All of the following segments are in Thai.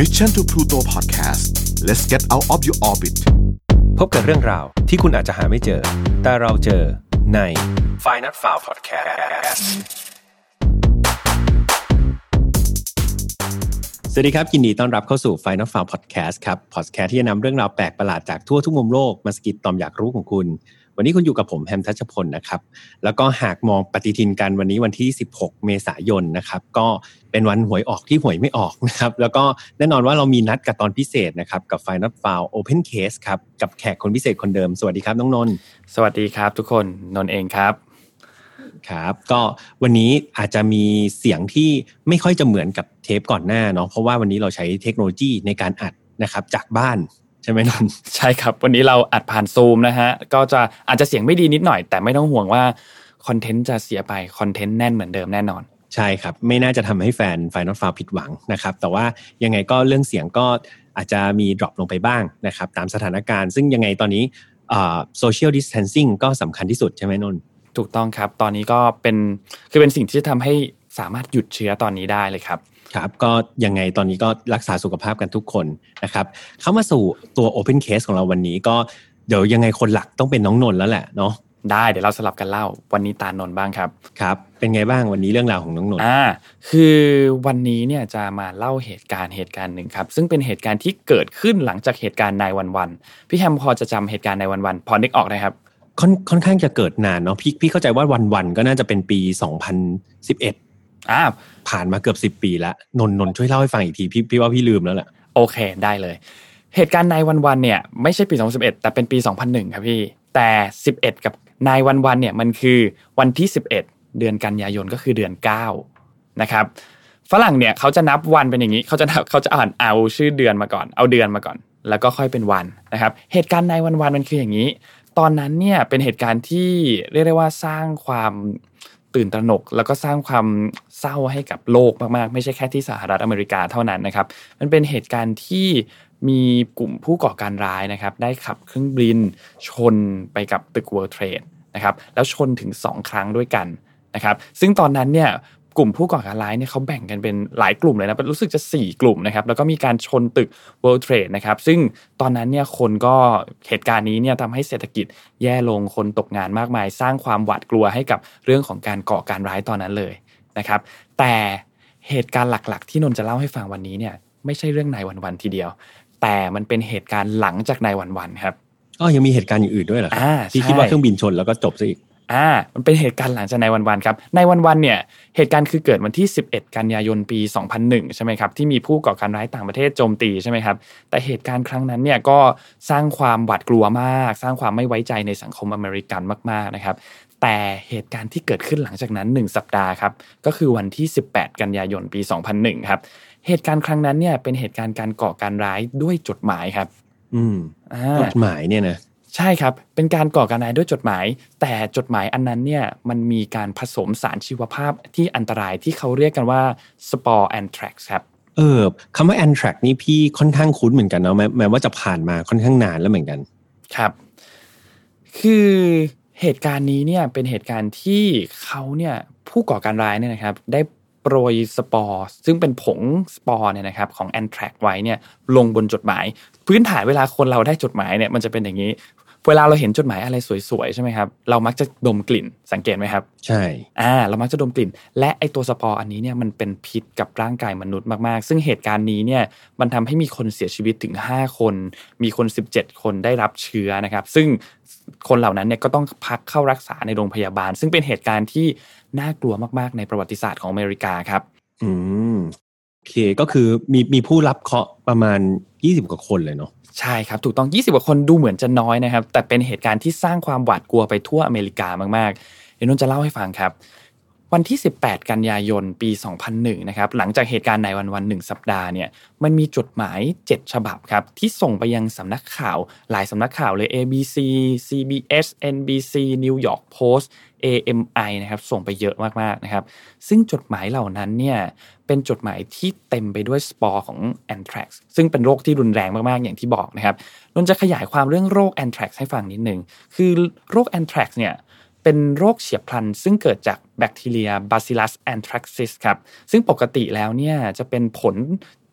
Mission to Pluto Podcast let's get out of your orbit พบกับเรื่องราวที่คุณอาจจะหาไม่เจอ แต่เราเจอใน f i n a l f i l e Podcast สวัสดีครับ ยินดีต้อนรับเข้าสู่ Final f i l e Podcast ครับ Podcast ที่จะนำเรื่องราวแปลกประหลาดจากทั่วทุกมุมโลกมาสกิดตอมอยากรู้ของคุณ วันนี้คุณอยู่กับผมแฮมทัชพลนะครับ แล้วก็หากมองปฏิทินกันวันนี้วันที่ 16 เมษายนนะครับ ก็เป็นวันหวยออกที่หวยไม่ออกนะครับ แล้วก็แน่นอนว่าเรามีนัดกับตอนพิเศษนะครับ กับ Final f i l e Open Case ครับ กับแขกคนพิเศษคนเดิม สวัสดีครับน้องนนท์สวัสดีครับ ทุกคนนนท์เองครับครับก็วันนี้อาจจะมีเสียงที่ไม่ค่อยจะเหมือนกับเทปก่อนหน้าเนาะเพราะว่าวันนี้เราใช้เทคโนโลยีในการอัดนะครับจากบ้าน ใช่ไหมนนท์ใช่ครับ วันนี้เราอัดผ่านซูมนะฮะก็จะอาจจะเสียงไม่ดีนิดหน่อย แต่ไม่ต้องห่วงว่า content จะเสียไป content แน่นเหมือนเดิมแน่นอน ใช่ครับ ไม่น่าจะทำให้แฟน Final f i l e ผิดหวังนะครับ แต่ว่ายังไงก็เรื่องเสียงก็อาจจะมี drop ลงไปบ้างนะครับ ตามสถานการณ์ ซึ่งยังไงตอนนี้ social distancing ก็สำคัญที่สุดใช่ไหมนนท์ถูกต้องครับ ตอนนี้ก็เป็นคือเป็นสิ่งที่จะทำให้ สามารถหยุดเชื้อตอนนี้ได้เลยครับครับก็ยังไงตอนนี้ก็รักษาสุขภาพกันทุกคนนะครับเข้ามาสู่ตัว Open Case ของเราวันนี้ก็เดี๋ยวยังไงคนหลักต้องเป็นน้องนนท์แล้วแหละเนาะได้เดี๋ยวเราสลับกันเล่า วันนี้ตานนท์บ้างครับครับ เป็นไงบ้างวันนี้เรื่องราวของน้องนนท์อ่าคือวันนี้เนี่ยจะมาเล่าเหตุการณ์เหตุการณ์หนึ่งครับ ซึ่งเป็นเหตุการณ์ที่เกิดขึ้นหลังจากเหตุการณ์นายวันวันพี่แฮมพอจะจำเหตุการณ์นายวันวันพอนึกออกนะครับค่อนค่อนข้างจะเกิดนานเนาะพี่พี่เข้าใจว่าวันวันๆก็น่าจะเป็นปี 2011 อ่าผ่านมาเกือบ10ปีแล้วนนท์นนท์ช่วยเล่าให้ฟังอีกทีพี่พี่ว่าพี่ลืมแล้วแหละโอเคได้เลย เหตุการณ์นายวันวันเนี่ยไม่ใช่ปี 2011 แต่เป็นปี 2001 ครับพี่ แต่ 11 กับนายวันวันเนี่ยมันคือวันที่ 11 เดือนกันยายนก็คือเดือน 9 นะครับฝรั่งเนี่ยเขาจะนับวันเป็นอย่างนี้เขาจะนับเขาจะอ่านเอาชื่อเดือนมาก่อน เอาเดือนมาก่อน แล้วก็ค่อยเป็นวันนะครับ เหตุการณ์นายวันวันมันคืออย่างนี้ ตอนนั้นเนี่ยเป็นเหตุการณ์ที่เรียกได้ว่าสร้างความ ตื่นตระหนก แล้วก็สร้างความเศร้าให้กับโลกมากๆ ไม่ใช่แค่ที่สหรัฐอเมริกาเท่านั้นนะครับ มันเป็นเหตุการณ์ที่มีกลุ่มผู้ก่อการร้ายนะครับ ได้ขับเครื่องบินชนไปกับตึก World Trade นะครับแล้วชนถึง 2 ครั้งด้วยกันนะครับ ซึ่งตอนนั้นเนี่ย กลุ่มผู้ก่อการร้ายเนี่ยเขาแบ่งกันเป็นหลายกลุ่มเลยนะรู้สึกจะ 4 กลุ่มนะครับ แล้วก็มีการชนตึก World Trade นะครับ ซึ่งตอนนั้นเนี่ยคนก็เหตุการณ์นี้เนี่ยทำให้เศรษฐกิจแย่ลงคนตกงานมากมาย สร้างความหวาดกลัวให้กับเรื่องของการก่อการร้ายตอนนั้นเลยนะครับ แต่เหตุการณ์หลักๆ ที่นนท์จะเล่าให้ฟังวันนี้เนี่ยไม่ใช่เรื่องนายวันๆทีเดียว แต่มันเป็นเหตุการณ์หลังจากนายวันๆครับอ๋อยังมีเหตุการณ์อย่างอื่นด้วยเหรอครับอ่าที่ใช่คิดว่าเครื่องบินชนแล้วก็จบซะอีก อ่ามันเป็นเหตุการณ์หลังจากในวันวันๆครับในวันวันๆเนี่ยเหตุการณ์คือเกิดวันที่ 11 กันยายนปี 2001 ใช่ไหมครับที่มีผู้ก่อการร้ายต่างประเทศโจมตีใช่ไหมครับแต่เหตุการณ์ครั้งนั้นเนี่ยก็สร้างความหวาดกลัวมาก สร้างความไม่ไว้ใจในสังคมอเมริกันมากๆนะครับแต่เหตุการณ์ที่เกิดขึ้นหลังจากนั้น 1 สัปดาห์ครับก็คือวันที่ 18 กันยายนปี 2001 ครับเหตุการณ์ครั้งนั้นเนี่ยเป็นเหตุการณ์การก่อการร้ายด้วยจดหมายครับ อืมอ่าจดหมายเนี่ยนะ ใช่ครับ เป็นการก่อการร้ายด้วยจดหมาย แต่จดหมายอันนั้นเนี่ยมันมีการผสมสารชีวภาพที่อันตรายที่เขาเรียกกันว่าสปอร์แอนทรักครับเออคำว่า anthrax นี่พี่ค่อนข้างคุ้นเหมือนกันเนาะแม้แม้ว่าจะผ่านมาค่อนข้างนานแล้วเหมือนกันครับ คือเหตุการณ์นี้เนี่ยเป็นเหตุการณ์ที่เขาเนี่ยผู้ก่อการร้ายเนี่ยนะครับ ได้โปรยสปอร์ซึ่งเป็นผงสปอร์เนี่ยนะครับของ anthrax ไว้เนี่ยลงบนจดหมาย พื้นฐานเวลาคนเราได้จดหมายเนี่ยมันจะเป็นอย่างนี้ เวลาเราเห็นจดหมายอะไรสวยๆใช่ไหมครับเรามักจะดมกลิ่นสังเกตไหมครับ ใช่อ่าเรามักจะดมกลิ่น และไอตัวสปอร์อันนี้เนี่ยมันเป็นพิษกับร่างกายมนุษย์มากๆ ซึ่งเหตุการณ์นี้เนี่ยมันทำให้มีคนเสียชีวิตถึง 5 คน มีคน 17 คนได้รับเชื้อนะครับ ซึ่งคนเหล่านั้นเนี่ยก็ต้องพักเข้ารักษาในโรงพยาบาล ซึ่งเป็นเหตุการณ์ที่น่ากลัวมากๆ ในประวัติศาสตร์ของอเมริกาครับ อืมโอเคก็คือมีมีผู้รับเคราะห์ประมาณ 20 กว่าคนเลยเนาะใช่ครับ ถูกต้อง 20 กว่าคนดูเหมือนจะน้อยนะครับ แต่เป็นเหตุการณ์ที่สร้างความหวาดกลัวไปทั่วอเมริกามากๆเดี๋ยวนนจะเล่าให้ฟังครับ วันที่ 18 กันยายนปี 2001 นะครับ หลังจากเหตุการณ์ในวันวันหนึ่งสัปดาห์เนี่ยมันมีจดหมาย 7 ฉบับครับ ที่ส่งไปยังสำนักข่าว หลายสำนักข่าวเลย ABC CBS NBC New York Post AMI นะครับส่งไปเยอะมากๆนะครับ ซึ่งจดหมายเหล่านั้นเนี่ยเป็นจดหมายที่เต็มไปด้วยสปอร์ของแอนทรักซ์ซึ่งเป็นโรคที่รุนแรงมากๆ อย่างที่บอกนะครับนนจะขยายความเรื่องโรคแอนทรักซ์ให้ฟังนิดหนึ่งคือโรคแอนทรักซ์เนี่ยเป็นโรคเฉียบพลัน ซึ่งเกิดจากแบคทีเรีย Bacillus anthracis ครับ ซึ่งปกติแล้วเนี่ยจะเป็นผล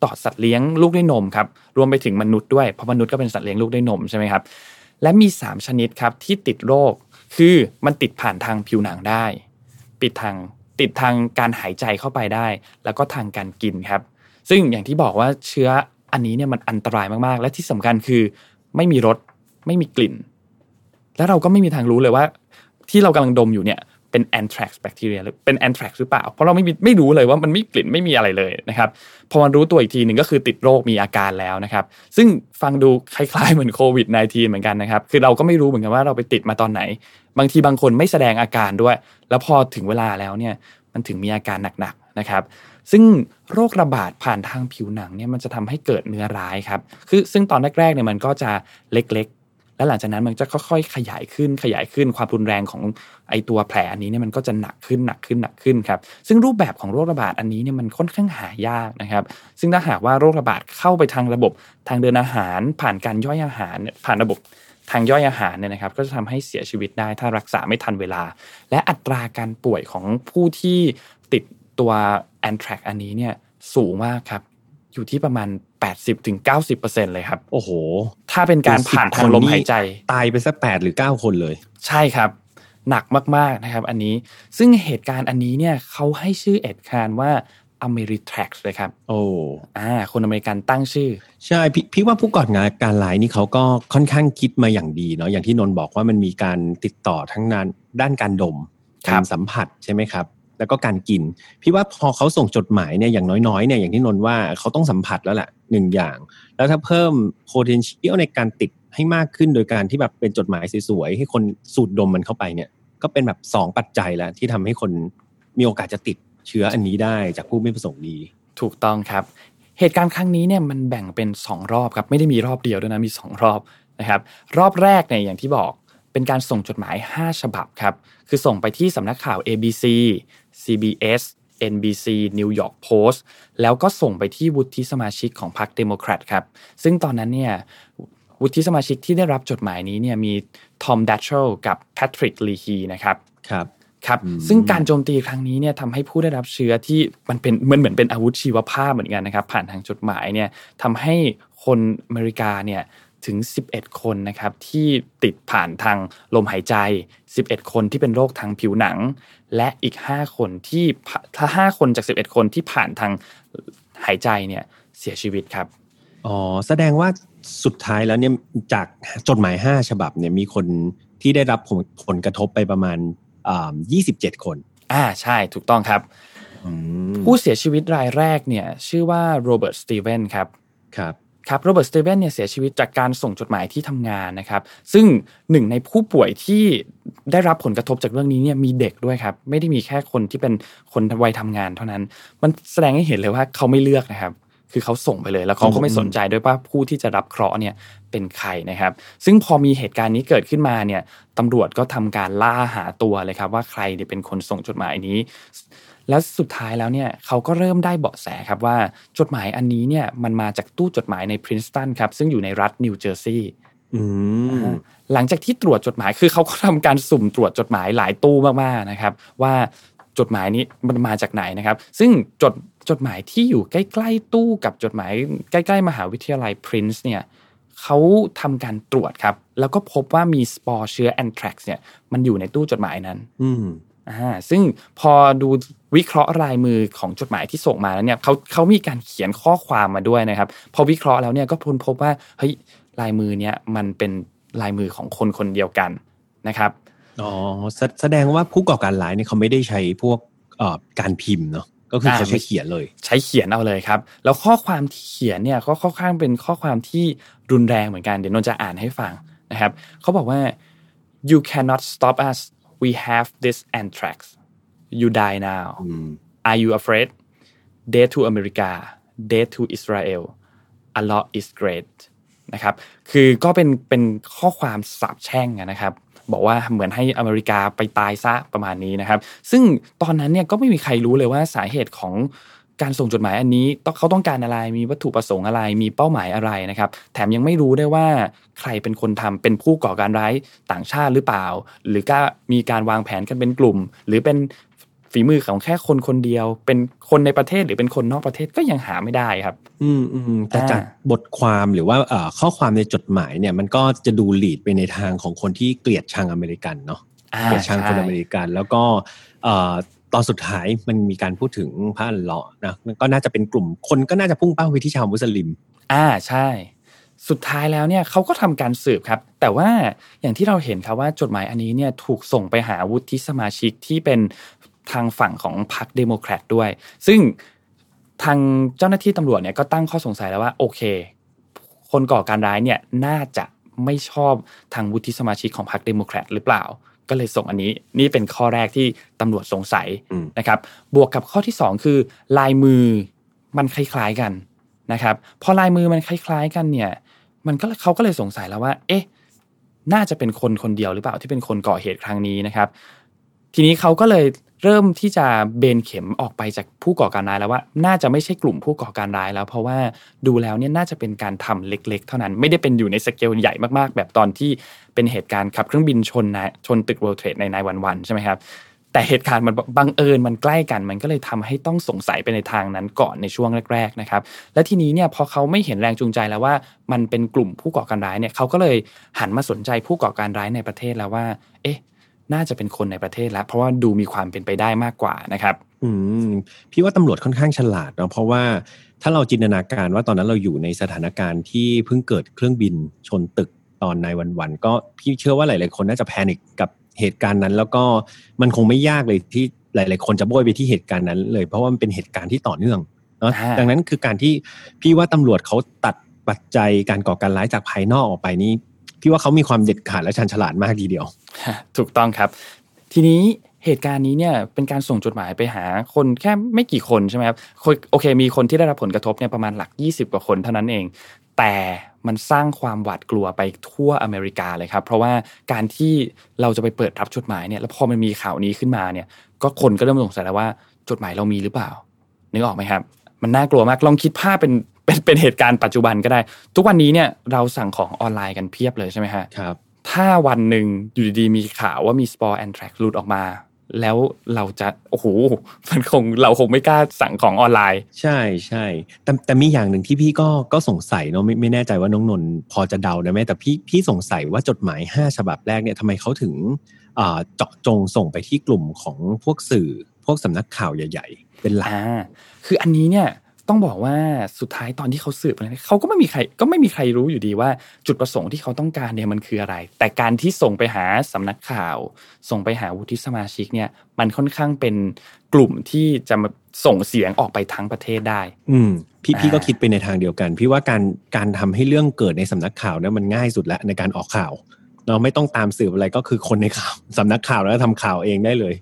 ต่อสัตว์เลี้ยงลูกด้วยนมครับ รวมไปถึงมนุษย์ด้วย เพราะมนุษย์ก็เป็นสัตว์เลี้ยงลูกด้วยนมใช่ไหมครับ และมี 3 ชนิดครับที่ติดโรค คือมันติดผ่านทางผิวหนังได้ ปิดทางติดทางการหายใจเข้าไปได้ แล้วก็ทางการกินครับ ซึ่งอย่างที่บอกว่าเชื้ออันนี้เนี่ยมันอันตรายมากๆ และที่สำคัญคือไม่มีรสไม่มีกลิ่น แล้วเราก็ไม่มีทางรู้เลยว่า ที่เรากำลังดมอยู่เนี่ย เป็นแอนทรักซ์แบคทีเรียหรือเป็นแอนทรักซ์หรือเปล่า เพราะเราไม่มีไม่รู้เลยว่ามันไม่กลิ่นไม่มีอะไรเลยนะครับพอมารู้ตัวอีกทีหนึ่งก็คือติดโรคมีอาการแล้วนะครับ ซึ่งฟังดูคล้ายๆเหมือนโควิด -19 เหมือนกันนะครับ คือเราก็ไม่รู้เหมือนกันว่าเราไปติดมาตอนไหน บางทีบางคนไม่แสดงอาการด้วย แล้วพอถึงเวลาแล้วเนี่ยมันถึงมีอาการหนักๆนะครับ ซึ่งโรคระบาดผ่านทางผิวหนังเนี่ยมันจะทำให้เกิดเนื้อร้ายครับ คือซึ่งตอนแรกๆเนี่ยมันก็จะเล็ก แล้วหลังจากนั้นมันจะค่อยๆ ขยายขึ้นขยายขึ้นความรุนแรงของไอตัวแผลอันนี้เนี่ยมันก็จะหนักขึ้นหนักขึ้นหนักขึ้นครับซึ่งรูปแบบของโรคระบาดอันนี้เนี่ยมันค่อนข้างหายากนะครับ ซึ่งถ้าหากว่าโรคระบาดเข้าไปทางระบบทางเดินอาหาร ผ่านการย่อยอาหาร ผ่านระบบทางย่อยอาหารเนี่ยนะครับ ก็จะทำให้เสียชีวิตได้ถ้ารักษาไม่ทันเวลา และอัตราการป่วยของผู้ที่ติดตัวแอนแทรกอันนี้เนี่ยสูงมากครับอยู่ที่ประมาณ 80-90%เลยครับ โอ้โห ถ้าเป็นการผ่านทางลมหายใจ ตายไปสักแปดหรือเก้าคนเลย ใช่ครับ หนักมากๆนะครับ อันนี้ซึ่งเหตุการณ์อันนี้เนี่ยเขาให้ชื่อเอ็ดคานว่าอเมริทรักเลยครับ โอ้อ่าคนอเมริกันตั้งชื่อ ใช่พี่พี่ว่าผู้ก่อการการร้ายนี่เขาก็ค่อนข้างคิดมาอย่างดีเนาะอย่างที่นนท์บอกว่ามันมีการติดต่อทั้งนั้นด้านการดมครักาบรสัมผัสใช่ไหมครับ แล้วก็การกิน พี่ว่าพอเขาส่งจดหมายเนี่ยอย่างน้อยๆเนี่ยอย่างที่นนท์ว่าเขาต้องสัมผัสแล้วแหละ หนึ่งอย่าง แล้วถ้าเพิ่ม potential ในการติดให้มากขึ้นโดยการที่แบบเป็นจดหมายสวยๆให้คนสูดดมมันเข้าไปเนี่ยก็เป็นแบบสองปัจจัยแล้วที่ทำให้คนมีโอกาสจะติดเชื้ออันนี้ได้จากผู้ไม่ประสงค์ดี ถูกต้องครับ เหตุการณ์ครั้งนี้เนี่ยมันแบ่งเป็น 2 รอบครับ ไม่ได้มีรอบเดียวด้วยนะมี 2 รอบนะครับรอบแรกเนี่ยอย่างที่บอกเป็นการส่งจดหมาย 5 ฉบับครับ คือส่งไปที่สำนักข่าว ABC CBS NBC New York Post แล้วก็ส่งไปที่วุฒิสมาชิกของพรรคเดโมแครตครับ ซึ่งตอนนั้นเนี่ยวุฒิสมาชิกที่ได้รับจดหมายนี้เนี่ยมีทอมดัชเชลกับแพทริกลีฮีนะครับครับครับอืมซึ่งการโจมตีครั้งนี้เนี่ยทำให้ผู้ได้รับเชื้อที่มันเป็นมันเหมือนเป็นอาวุธชีวภาพเหมือนกันนะครับ ผ่านทางจดหมายเนี่ยทำให้คนอเมริกาเนี่ย ถึง 11 คนนะครับที่ติดผ่านทางลมหายใจ 11 คนที่เป็นโรคทางผิวหนัง และอีก 5 คนที่ผ่าถ้า 5 คนจาก 11 คนที่ผ่านทางหายใจเนี่ยเสียชีวิตครับอ๋อแสดงว่าสุดท้ายแล้วเนี่ยจากจดหมายห้าฉบับเนี่ยมีคนที่ได้รับผลผลกระทบไปประมาณอ่า27คน อ่าใช่ถูกต้องครับอืมผู้เสียชีวิตรายแรกเนี่ย ชื่อว่าโรเบิร์ตสตีเวนครับครับ ครับโรเบิร์ตสเตเวนเนี่ยเสียชีวิตจากการส่งจดหมายที่ทำงานนะครับ ซึ่งหนึ่งในผู้ป่วยที่ได้รับผลกระทบจากเรื่องนี้เนี่ยมีเด็กด้วยครับ ไม่ได้มีแค่คนที่เป็นคนวัยทำงานเท่านั้น มันแสดงให้เห็นเลยว่าเขาไม่เลือกนะครับ คือเขาส่งไปเลย แล้วเขาก็ไม่สนใจด้วยว่าผู้ที่จะรับเคราะห์เนี่ยเป็นใครนะครับ ซึ่งพอมีเหตุการณ์นี้เกิดขึ้นมาเนี่ยตำรวจก็ทำการล่าหาตัวเลยครับ ว่าใครเนี่ยเป็นคนส่งจดหมายนี้ แล้วสุดท้ายแล้วเนี่ยเขาก็เริ่มได้เบาะแสครับว่าจดหมายอันนี้เนี่ยมันมาจากตู้จดหมายในพรินสตันครับซึ่งอยู่ในรัฐนิวเจอร์ซีย์อืมหลังจากที่ตรวจจดหมายคือเขาก็ทำการสุ่มตรวจจดหมายหลายตู้มากๆนะครับ ว่าจดหมายนี้มันมาจากไหนนะครับ ซึ่งจดจดหมายที่อยู่ใกล้ ๆ ตู้กับจดหมายใกล้ ๆ มหาวิทยาลัยพรินซ์ตันเนี่ยเขาทำการตรวจครับ แล้วก็พบว่ามีสปอร์เชื้อ anthrax เนี่ยมันอยู่ในตู้จดหมายนั้น อืม อ่าซึ่งพอดูวิเคราะห์ลายมือของจดหมายที่ส่งมาแล้วเนี่ยเขาเขามีการเขียนข้อความมาด้วยนะครับ พอวิเคราะห์แล้วเนี่ยก็ค้นพบว่าเฮ้ยลายมือเนี่ยมันเป็นลายมือของคนคนเดียวกันนะครับอ๋อแสแสดงว่าผู้ก่อการร้ายเนี่ยเขาไม่ได้ใช้พวกเอ่อการพิมพ์เนาะก็คือเขาใช้เขียนเลย ใช้เขียนเอาเลยครับ แล้วข้อความที่เขียนเนี่ยก็ค่อนข้างเป็นข้อความที่รุนแรงเหมือนกันเดี๋ยวนนท์จะอ่านให้ฟังนะครับเขาบอกว่า you cannot stop us we have this anthrax you die now อืม Are you afraid? Death to America, death to Israel. Allah is great นะครับ คือก็เป็นเป็นข้อความสาบแช่งอะนะครับ บอกว่าเหมือนให้อเมริกาไปตายซะประมาณนี้นะครับ ซึ่งตอนนั้นเนี่ยก็ไม่มีใครรู้เลยว่าสาเหตุของ การส่งจดหมายอันนี้ต้องเขาต้องการอะไรมีวัตถุประสงค์อะไร มีเป้าหมายอะไรนะครับ แถมยังไม่รู้ได้วยว่าใครเป็นคนทำเป็นผู้ก่อการร้ายต่างชาติหรือเปล่า หรือก็มีการวางแผนกันเป็นกลุ่ม หรือเป็นฝีมือของแค่คนคนเดียว เป็นคนในประเทศหรือเป็นคนนอกประเทศก็ยังหาไม่ได้ครับ อืมอืมแต่อ่าจากบทความหรือว่าเอ่อข้อความในจดหมายเนี่ยมันก็จะดูหลีดไปในทางของคนที่เกลียดชังอเมริกันเนาะอ่าเกลียดชังคนชาวอเมริกัน แล้วก็เอ่อ ตอนสุดท้ายมันมีการพูดถึงพระอัลเลาะห์นะมันก็น่าจะเป็นกลุ่มคนก็น่าจะพุ่งเป้าไปที่ชาวมุสลิม อ่าใช่ สุดท้ายแล้วเนี่ยเขาก็ทำการสืบครับ แต่ว่าอย่างที่เราเห็นครับว่าจดหมายอันนี้เนี่ยถูกส่งไปหาวุฒิสมาชิกที่เป็นทางฝั่งของพรรคเดโมแครตด้วย ซึ่งทางเจ้าหน้าที่ตำรวจเนี่ยก็ตั้งข้อสงสัยแล้วว่าโอเค คนก่อการร้ายเนี่ยน่าจะไม่ชอบทางวุฒิสมาชิกของพรรคเดโมแครตหรือเปล่า ก็เลยส่งอันนี้นี่เป็นข้อแรกที่ตำรวจสงสัยอืมนะครับ บวกกับข้อที่สองคือ ลายมือมันคล้ายๆกันนะครับพอลายมือมันคล้าย ๆ กันเนี่ย มันก็เขาก็เลยสงสัยแล้วว่า เอ๊ะ น่าจะเป็นคนคนเดียวหรือเปล่าที่เป็นคนก่อเหตุครั้งนี้นะครับ ทีนี้เขาก็เลย เริ่มที่จะเบนเข็มออกไปจากผู้ก่อการร้ายแล้วว่า น่าจะไม่ใช่กลุ่มผู้ก่อการร้ายแล้ว เพราะว่าดูแล้วเนี่ยน่าจะเป็นการทำเล็ก ๆ เท่านั้นไม่ได้เป็นอยู่ในสเกลใหญ่มากๆ แบบตอนที่เป็นเหตุการณ์ขับเครื่องบินชนนะชนตึก World Trade ในนายวันวันๆใช่ไหมครับแต่เหตุการณ์มันบังเอิญมันใกล้กัน มันก็เลยทำให้ต้องสงสัยไปในทางนั้นก่อนในช่วงแรก ๆนะครับ และทีนี้เนี่ยพอเขาไม่เห็นแรงจูงใจแล้วว่า มันเป็นกลุ่มผู้ก่อการร้ายเนี่ยเขาก็เลยหันมาสนใจผู้ก่อการร้ายในประเทศแล้วว่า เอ๊ะ น่าจะเป็นคนในประเทศแล้ว เพราะว่าดูมีความเป็นไปได้มากกว่านะครับ อืมพี่ว่าตำรวจค่อนข้างฉลาดเนาะเพราะว่าถ้าเราจินตนาการว่าตอนนั้นเราอยู่ในสถานการณ์ที่เพิ่งเกิดเครื่องบินชนตึกตอนในวันๆก็พี่เชื่อว่าหลาย ๆ คนน่าจะแพนิคกับเหตุการณ์นั้น แล้วก็มันคงไม่ยากเลยที่หลาย ๆ คนจะโบยไปที่เหตุการณ์นั้นเลย เพราะว่ามันเป็นเหตุการณ์ที่ต่อเนื่องเนาะอ่าดังนั้นคือการที่พี่ว่าตำรวจเขาตัดปัจจัยการก่อการร้ายจากภายนอกออกไปนี่ พี่ว่าเขามีความเด็ดขาดและชันฉลาดมากทีเดียว ถูกต้องครับ ทีนี้เหตุการณ์นี้เนี่ยเป็นการส่งจดหมายไปหาคนแค่ไม่กี่คนใช่ไหมครับโอเค มีคนที่ได้รับผลกระทบเนี่ยประมาณหลัก 20 กว่าคนเท่านั้นเอง แต่มันสร้างความหวาดกลัวไปทั่วอเมริกาเลยครับ เพราะว่าการที่เราจะไปเปิดรับจดหมายเนี่ยแล้วพอมันมีข่าวนี้ขึ้นมาเนี่ย ก็คนก็เริ่มสงสัยแล้วว่าจดหมายเรามีหรือเปล่านึกออกไหมครับ มันน่ากลัวมากลองคิดภาพเป็น เป็นเป็นเหตุการณ์ปัจจุบันก็ได้ ทุกวันนี้เนี่ยเราสั่งของออนไลน์กันเพียบเลยใช่ไหมฮะครับ ถ้าวันหนึ่งอยู่ดีๆมีข่าวว่ามีสปอร์ anthrax หลุดออกมา แล้วเราจะโอ้โหมันคงเราคงไม่กล้าสั่งของออนไลน์ ใช่ใช่แต่แต่มีอย่างหนึ่งที่พี่ก็ก็สงสัยเนาะไม่ไม่แน่ใจว่าน้องนนท์พอจะเดาได้ไหมแต่พี่พี่สงสัยว่าจดหมายห้าฉบับแรกเนี่ยทำไมเขาถึงอ่าเจาะจงส่งไปที่กลุ่มของพวกสื่อพวกสำนักข่าวใหญ่ ๆ เป็นหลักอ่าคืออันนี้เนี่ย ต้องบอกว่าสุดท้ายตอนที่เขาสืบเนี่ยเขาก็ไม่มีใครก็ไม่มีใครรู้อยู่ดีว่า จุดประสงค์ที่เขาต้องการเนี่ยมันคืออะไร แต่การที่ส่งไปหาสำนักข่าว ส่งไปหาวุฒิสมาชิกเนี่ย มันค่อนข้างเป็นกลุ่มที่จะมาส่งเสียงออกไปทั้งประเทศได้ อืมพี่อ่าพี่ก็คิดไปในทางเดียวกัน พี่ว่าการการทำให้เรื่องเกิดในสำนักข่าวเนี่ยมันง่ายสุดแล้วในการออกข่าวเราไม่ต้องตามสืบอะไรก็คือคนในข่าวสำนักข่าวแล้วก็ทำข่าวเองได้เลย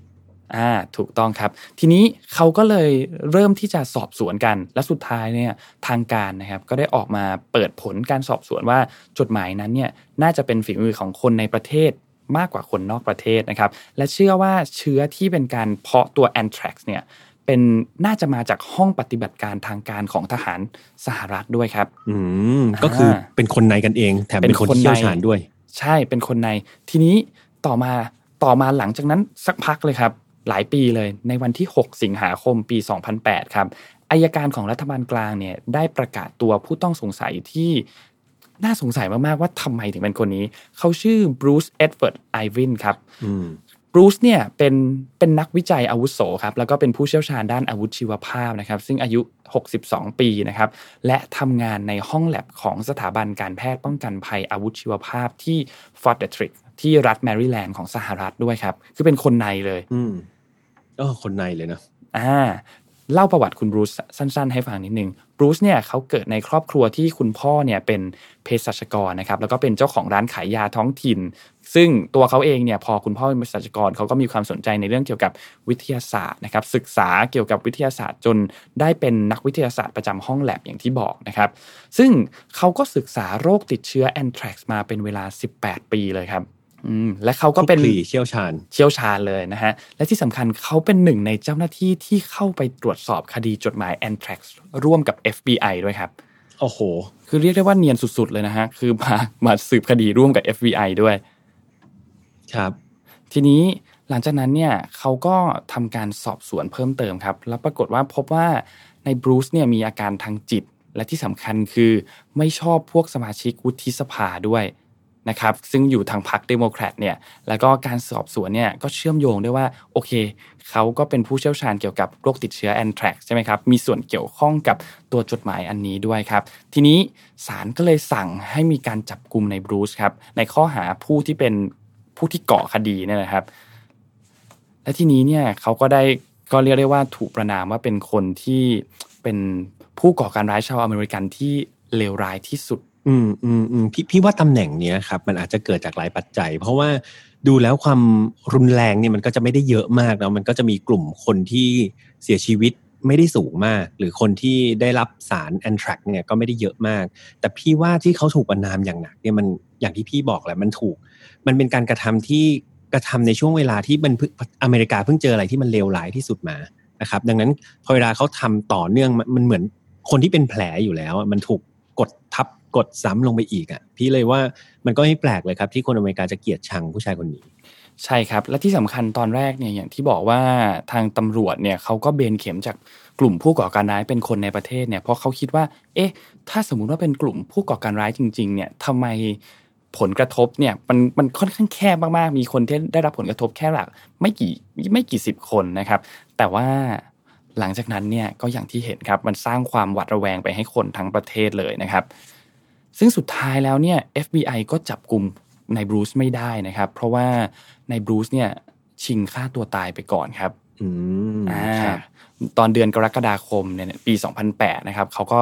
อ่าถูกต้องครับ ทีนี้เขาก็เลยเริ่มที่จะสอบสวนกัน และสุดท้ายเนี่ยทางการนะครับก็ได้ออกมาเปิดผลการสอบสวนว่าจดหมายนั้นเนี่ยน่าจะเป็นฝีมือของคนในประเทศมากกว่าคนนอกประเทศนะครับ และเชื่อว่าเชื้อที่เป็นการเพาะตัวแอนทรักซ์เนี่ยเป็นน่าจะมาจากห้องปฏิบัติการทางการของทหารสหรัฐด้วยครับ อืมก็คือเป็นคนในกันเอง แถมเป็นคนที่เชี่ยวชาญด้วย ใช่เป็นคนในทีนี้ต่อมาต่อมาหลังจากนั้นสักพักเลยครับ หลายปีเลยในวันที่ 6 สิงหาคมปี 2008 ครับอัยการของรัฐบาลกลางเนี่ยได้ประกาศตัวผู้ต้องสงสัยที่น่าสงสัยมาก ๆ ว่าทำไมถึงเป็นคนนี้ เขาชื่อบรูซเอ็ดเวิร์ดไอวินครับอืมบรูซเนี่ยเป็นเป็นนักวิจัยอาวุโสครับแล้วก็เป็นผู้เชี่ยวชาญด้านอาวุธชีวภาพนะครับซึ่งอายุ 62 ปีนะครับและทำงานในห้องแล็บของสถาบันการแพทย์ป้องกันภัยอาวุธชีวภาพที่Fort Detrick ที่รัฐแมริแลนด์ของสหรัฐด้วยครับ คือเป็นคนในเลย อืมก็คนในเลยนะอ่าเล่าประวัติคุณบรูซสั้น ๆ ให้ฟังนิดนึงบรูซเนี่ยเขาเกิดในครอบครัวที่คุณพ่อเนี่ยเป็นเภสัชกรนะครับแล้วก็เป็นเจ้าของร้านขายยาท้องถิ่น ซึ่งตัวเขาเองเนี่ยพอคุณพ่อเป็นเภสัชกรเขาก็มีความสนใจในเรื่องเกี่ยวกับวิทยาศาสตร์นะครับศึกษาเกี่ยวกับวิทยาศาสตร์จนได้เป็นนักวิทยาศาสตร์ประจำห้องแลบอย่างที่บอกนะครับซึ่งเขาก็ศึกษาโรคติดเชื้อแอนทรักซ์มาเป็นเวลา 18 ปีเลยครับ อืมและเขาก็เป็นคลุกคลีเชี่ยวชาญเชี่ยวชาญเลยนะฮะ และที่สำคัญเขาเป็นหนึ่งในเจ้าหน้าที่ที่เข้าไปตรวจสอบคดีจดหมาย a n t r a x ร่วมกับ FBI ด้วยครับ โอ้โห คือเรียกได้ว่าเนียนสุดๆเลยนะฮะ คือมามาสืบคดีร่วมกับ FBI ด้วย ครับ ทีนี้หลังจากนั้นเนี่ยเขาก็ทำการสอบสวนเพิ่มเติมครับ แล้วปรากฏว่าพบว่าในบรูซเนี่ยมีอาการทางจิต และที่สำคัญคือไม่ชอบพวกสมาชิกวุฒิสภาด้วย นะครับซึ่งอยู่ทางพรรคเดโมแครตเนี่ยแล้วก็การสอบสวนเนี่ยก็เชื่อมโยงได้ว่าโอเคเขาก็เป็นผู้เชี่ยวชาญเกี่ยวกับโรคติดเชื้อแอนแทรกใช่ไหมครับมีส่วนเกี่ยวข้องกับตัวจดหมายอันนี้ด้วยครับ ทีนี้ศาลก็เลยสั่งให้มีการจับกลุ่มในบรูซครับในข้อหาผู้ที่เป็นผู้ที่เกาะคดีเนี่ยนะครับ และทีนี้เนี่ยเขาก็ได้ก็เรียกได้ว่าถูกประนามว่าเป็นคนที่เป็นผู้ก่อการร้ายชาวอเมริกันที่เลวร้ายที่สุด อืมอืมอืมพี่พี่ว่าตำแหน่งเนี้ยครับมันอาจจะเกิดจากหลายปัจจัย เพราะว่าดูแล้วความรุนแรงเนี่ยมันก็จะไม่ได้เยอะมากแล้วมันก็จะมีกลุ่มคนที่เสียชีวิตไม่ได้สูงมาก หรือคนที่ได้รับสารแอนทรักเนี่ยก็ไม่ได้เยอะมาก แต่พี่ว่าที่เขาถูกประนามอย่างหนักเนี่ยมันอย่างที่พี่บอกแหละมันถูก มันเป็นการกระทำที่กระทำในช่วงเวลาที่มันอเมริกาเพิ่งเจออะไรที่มันเลวร้ายที่สุดมานะครับ ดังนั้นพอเวลาเขาทำต่อเนื่องมันเหมือนคนที่เป็นแผลอยู่แล้ว มันถูกกดทับ กดซ้ำลงไปอีกอะพี่เลยว่ามันก็ไม่แปลกเลยครับ ที่คนอเมริกาจะเกลียดชังผู้ชายคนนี้ ใช่ครับ และที่สำคัญตอนแรกเนี่ยอย่างที่บอกว่าทางตำรวจเนี่ยเขาก็เบนเข็มจากกลุ่มผู้ก่อการร้ายเป็นคนในประเทศเนี่ยเพราะเขาคิดว่า เอ๊ะ ถ้าสมมุติว่าเป็นกลุ่มผู้ก่อการร้ายจริง ๆ เนี่ยทำไมผลกระทบเนี่ยมันมันค่อนข้างแคบมากๆ มีคนที่ได้รับผลกระทบแค่หลักไม่กี่ไม่กี่สิบคนนะครับ แต่ว่าหลังจากนั้นเนี่ยก็อย่างที่เห็นครับมันสร้างความหวาดระแวงไปให้คนทั้งประเทศเลยนะครับ ซึ่งสุดท้ายแล้วเนี่ย FBI ก็จับกลุ่มในบรูซไม่ได้นะครับ เพราะว่าในบรูซเนี่ยชิงฆ่าตัวตายไปก่อนครับอืมอ่าครับตอนเดือนกรกฎาคมเนี่ยปี 2008 นะครับเขาก็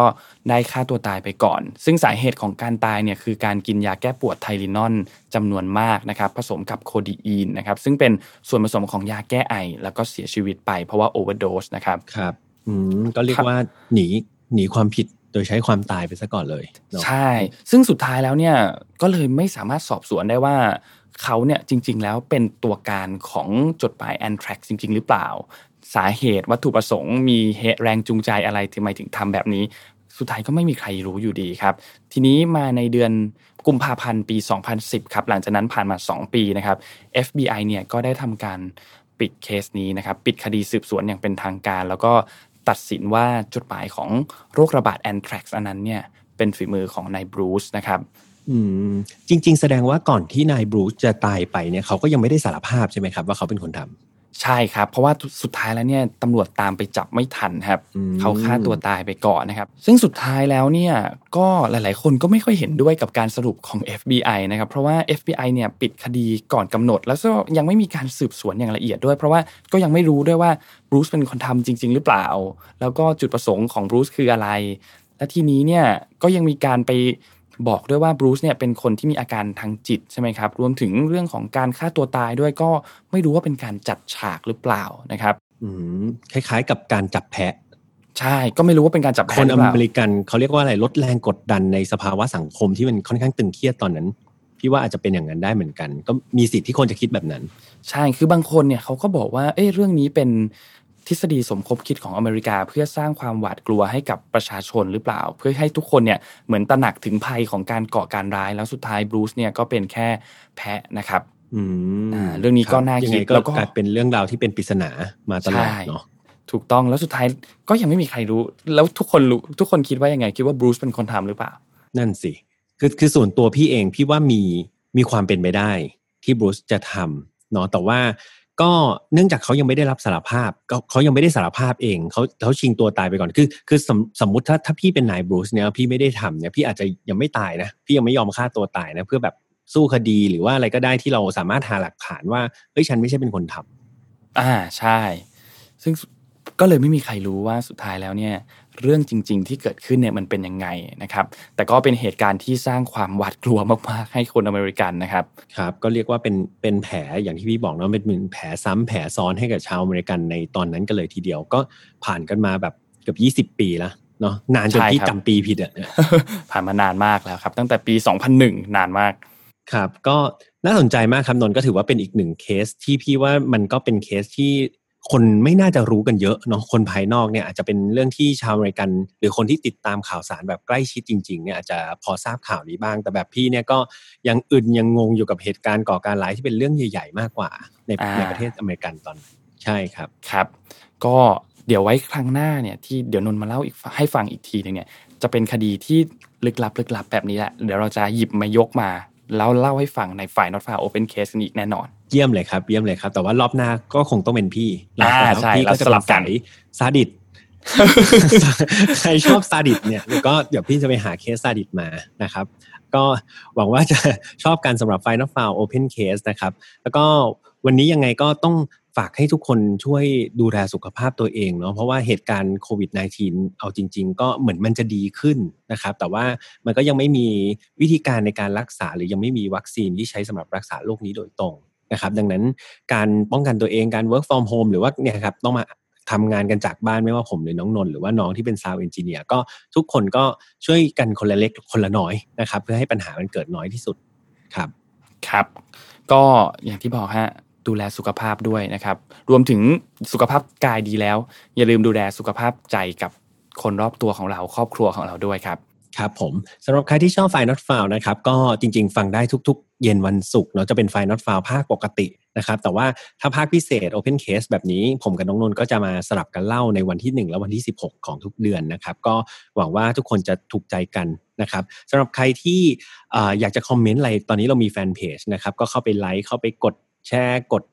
ได้ฆ่าตัวตายไปก่อน ซึ่งสาเหตุของการตายเนี่ยคือการกินยาแก้ปวดไทลินอนจำนวนมากนะครับ ผสมกับโคดีอีนนะครับ ซึ่งเป็นส่วนผสมของยาแก้ไอ แล้วก็เสียชีวิตไปเพราะว่าโอเวอร์โดสนะครับ ครับ อืม ก็เรียครักบว่าหนีหนีความผิด โดยใช้ความตายไปซะก่อนเลยใช่ ซึ่งสุดท้ายแล้วเนี่ยก็เลยไม่สามารถสอบสวนได้ว่าเขาเนี่ยจริง ๆ แล้วเป็นตัวการของจดหมายแอนทรักจริง ๆ หรือเปล่า สาเหตุวัตถุประสงค์มีเหตุแรงจูงใจอะไรถึงไมถึงทำแบบนี้ สุดท้ายก็ไม่มีใครรู้อยู่ดีครับ ทีนี้มาในเดือนกุมภาพันธ์ปี 2010 ครับ หลังจากนั้นผ่านมา 2 ปีนะครับ FBI เนี่ยก็ได้ทำการปิดเคสนี้นะครับ ปิดคดีสืบสวนอย่างเป็นทางการ แล้วก็ ตัดสินว่าจดหมายของโรคระบาดแอนทรักซ์อันนั้นเนี่ยเป็นฝีมือของนายบรูซนะครับอืมจริง ๆ แสดงว่าก่อนที่นายบรูซจะตายไปเนี่ยเขาก็ยังไม่ได้สารภาพใช่ไหมครับว่าเขาเป็นคนทำ ใช่ครับ เพราะว่าสุดท้ายแล้วเนี่ยตำรวจตามไปจับไม่ทันครับอืมเขาฆ่าตัวตายไปก่อนนะครับ ซึ่งสุดท้ายแล้วเนี่ยก็หลาย ๆ คนก็ไม่ค่อยเห็นด้วยกับการสรุปของ FBI นะครับ เพราะว่า FBI เนี่ยปิดคดีก่อนกำหนด แล้วก็ยังไม่มีการสืบสวนอย่างละเอียดด้วย เพราะว่าก็ยังไม่รู้ด้วยว่าบรูซเป็นคนทำจริง ๆ หรือเปล่า แล้วก็จุดประสงค์ของบรูซคืออะไรและทีนี้เนี่ยก็ยังมีการไป บอกด้วยว่าบรูซเนี่ยเป็นคนที่มีอาการทางจิตใช่ไหมครับ รวมถึงเรื่องของการฆ่าตัวตายด้วยก็ไม่รู้ว่าเป็นการจัดฉากหรือเปล่านะครับอืมคล้ายๆ กับการจับแพะ ใช่ก็ไม่รู้ว่าเป็นการจับคแพ้นหรืออเปล่าเมริกันเขาเรียกว่าอะไรลดแรงกดดันในสภาวะสังคมที่มันค่อนข้างตึงเครียดตอนนั้นพี่ว่าอาจจะเป็นอย่างนั้นได้เหมือนกัน ก็มีสิทธิ์ที่คนจะคิดแบบนั้น ใช่คือบางคนเนี่ยเขาก็บอกว่าเอ้ยเรื่องนี้เป็น ทฤษฎีสมคบคิดของอเมริกา เพื่อสร้างความหวาดกลัวให้กับประชาชนหรือเปล่า เพื่อให้ทุกคนเนี่ยเหมือนตระหนักถึงภัยของการก่อการร้ายแล้วสุดท้ายบรูซเนี่ยก็เป็นแค่แพะนะครับอืมอ่าเรื่องนี้ก็น่ารับคิดยังไงก็แล้วก็กลายเป็นเรื่องราวที่เป็นปริศนามาตลอดใช่เนาะถูกต้องแล้วสุดท้ายก็ยังไม่มีใครรู้ แล้วทุกคนรู้ทุกคนคิดว่ายังไง คิดว่าบรูซเป็นคนทำหรือเปล่า นั่นสิคือคือส่วนตัวพี่เองพี่ว่ามีมีความเป็นไปได้ที่บรูซจะทำเนาะแต่ว่า ก็เนื่องจากเขายังไม่ได้รับสารภาพเขายังไม่ได้สารภาพเองเขาเขาชิงตัวตายไปก่อนคือ คือสมสมมติถ้าถ้าพี่เป็นนายบรูซเนี่ยพี่ไม่ได้ทำเนี่ยพี่อาจจะยังไม่ตายนะพี่ยังไม่ยอมฆ่าตัวตายนะเพื่อแบบสู้คดีหรือว่าอะไรก็ได้ที่เราสามารถหาหลักฐานว่าเฮ้ยฉันไม่ใช่เป็นคนทำอ่าใช่ ซึ่งก็เลยไม่มีใครรู้ว่าสุดท้ายแล้วเนี่ย เรื่องจริง ๆ ที่เกิดขึ้นเนี่ยมันเป็นยังไงนะครับ แต่ก็เป็นเหตุการณ์ที่สร้างความหวาดกลัวมากๆให้คนอเมริกันนะครับครับ ก็เรียกว่าเป็นเป็นแผลอย่างที่พี่บอกเนาะเป็นเป็นแผลซ้ำแผลซ้อนให้กับชาวอเมริกันในตอนนั้นกันเลยทีเดียว ก็ผ่านกันมาแบบเกือบยี่สิบปีแล้วเนาะนานจนใช่พี่ครับจำปีผิดอะผ่านมานานมากแล้วครับ ตั้งแต่ปี 2001 นานมากครับ ก็น่าสนใจมากครับนนท์ก็ถือว่าเป็นอีกหนึ่งเคสที่พี่ว่ามันก็เป็นเคสที่ คนไม่น่าจะรู้กันเยอะเนาะคนภายนอกเนี่ยอาจจะเป็นเรื่องที่ชาวอเมริกัน หรือคนที่ติดตามข่าวสารแบบใกล้ชิดจริงๆเนี่ยอาจจะพอทราบข่าวนี้บ้าง แต่แบบพี่เนี่ยก็ยังอึนยังงงอยู่กับเหตุการณ์ก่อการร้ายที่เป็นเรื่องใหญ่ๆมากกว่าในในประเทศอเมริกันตอนใช่ครับครับ ก็เดี๋ยวไว้ครั้งหน้าเนี่ยที่เดี๋ยวนนมาเล่าอีกให้ฟังอีกทีนึงเนี่ยจะเป็นคดีที่ลึกลับลึกลับแบบนี้แหละเดี๋ยวเราจะหยิบมายกมา แล้วเล่าให้ฟังใน File Not Found Open Case อีกแน่นอนเยี่ยมเลยครับ เยี่ยมเลยครับ แต่ว่ารอบหน้าก็คงต้องเป็นพี่อ่าใช่พี่ก็จะสลับกันซาดิสต์ใครชอบซาดิสต์เนี่ยก็เดี๋ยวพี่จะไปหาเคสซาดิสต์มานะครับ ก็หวังว่าจะชอบกันสำหรับ File Not Found Open Case นะครับ แล้วก็วันนี้ยังไงก็ต้องฝากให้ทุกคนช่วยดูแลสุขภาพตัวเองเนาะเพราะว่าเหตุการณ์โควิด -19 เอาจริง ๆ ก็เหมือนมันจะดีขึ้นนะครับ แต่ว่ามันก็ยังไม่มีวิธีการในการรักษาหรือยังไม่มีวัคซีนที่ใช้สำหรับรักษาโรคนี้โดยตรง นะครับ ดังนั้นการป้องกันตัวเองการ work from home หรือว่าเนี่ยครับต้องมาทำงานกันจากบ้านไม่ว่าผมหรือน้องนนท์หรือว่าน้องที่เป็นซาวเอนจิเนียร์ก็ทุกคนก็ช่วยกันคนละเล็กคนละน้อยนะครับ เพื่อให้ปัญหามันเกิดน้อยที่สุดครับครับ ก็อย่างที่บอกฮะดูแลสุขภาพด้วยนะครับ รวมถึงสุขภาพกายดีแล้ว อย่าลืมดูแลสุขภาพใจกับคนรอบตัวของเราครอบครัวของเราด้วยครับครับผมสำหรับใครที่ชอบไฟนอตฟาวนะครับก็จริงๆ ฟังได้ทุกๆ เย็นวันศุกร์เนาะจะเป็น File Not Found ภาคปกตินะครับแต่ว่าถ้าภาคพิเศษ Open Case แบบนี้ผมกับน้องนนท์ก็จะมาสลับกันเล่าในวันที่ 1 และวันที่ 16 ของทุกเดือนนะครับก็หวังว่าทุกคนจะถูกใจกันนะครับสำหรับใครที่อยากจะคอมเมนต์อะไรตอนนี้เรามีแฟนเพจนะครับก็เข้าไปไลค์เข้าไปกดแชร์กด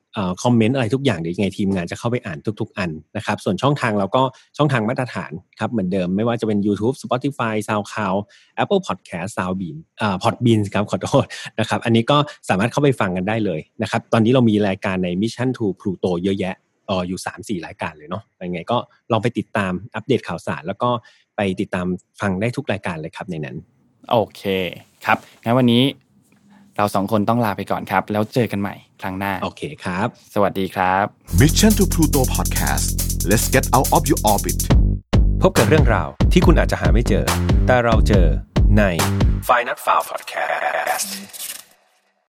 คอมเมนต์อะไรทุกอย่างเดี๋ยวยังไงทีมงานจะเข้าไปอ่านทุก ๆ อันนะครับ ส่วนช่องทางเราก็ช่องทางมาตรฐานครับเหมือนเดิมไม่ว่าจะเป็น YouTube Spotify SoundCloud Apple Podcast Soundbean อ่า Podbean ครับขอโทษนะครับ อันนี้ก็สามารถเข้าไปฟังกันได้เลยนะครับ ตอนนี้เรามีรายการใน Mission to Pluto เยอะแยะอออยู่ 3-4 รายการเลยเนาะยังไงก็ลองไปติดตามอัปเดตข่าวสาร แล้วก็ไปติดตามฟังได้ทุกรายการเลยครับในนั้น โอเคครับงั้นวันนี้ เราสองคนต้องลาไปก่อนครับ แล้วเจอกันใหม่ครั้งหน้า โอเคครับ สวัสดีครับ Mission to Pluto Podcast let's get out of your orbit พบกับเรื่องราวที่คุณอาจจะหาไม่เจอ แต่เราเจอใน f i n a l f i l e Podcast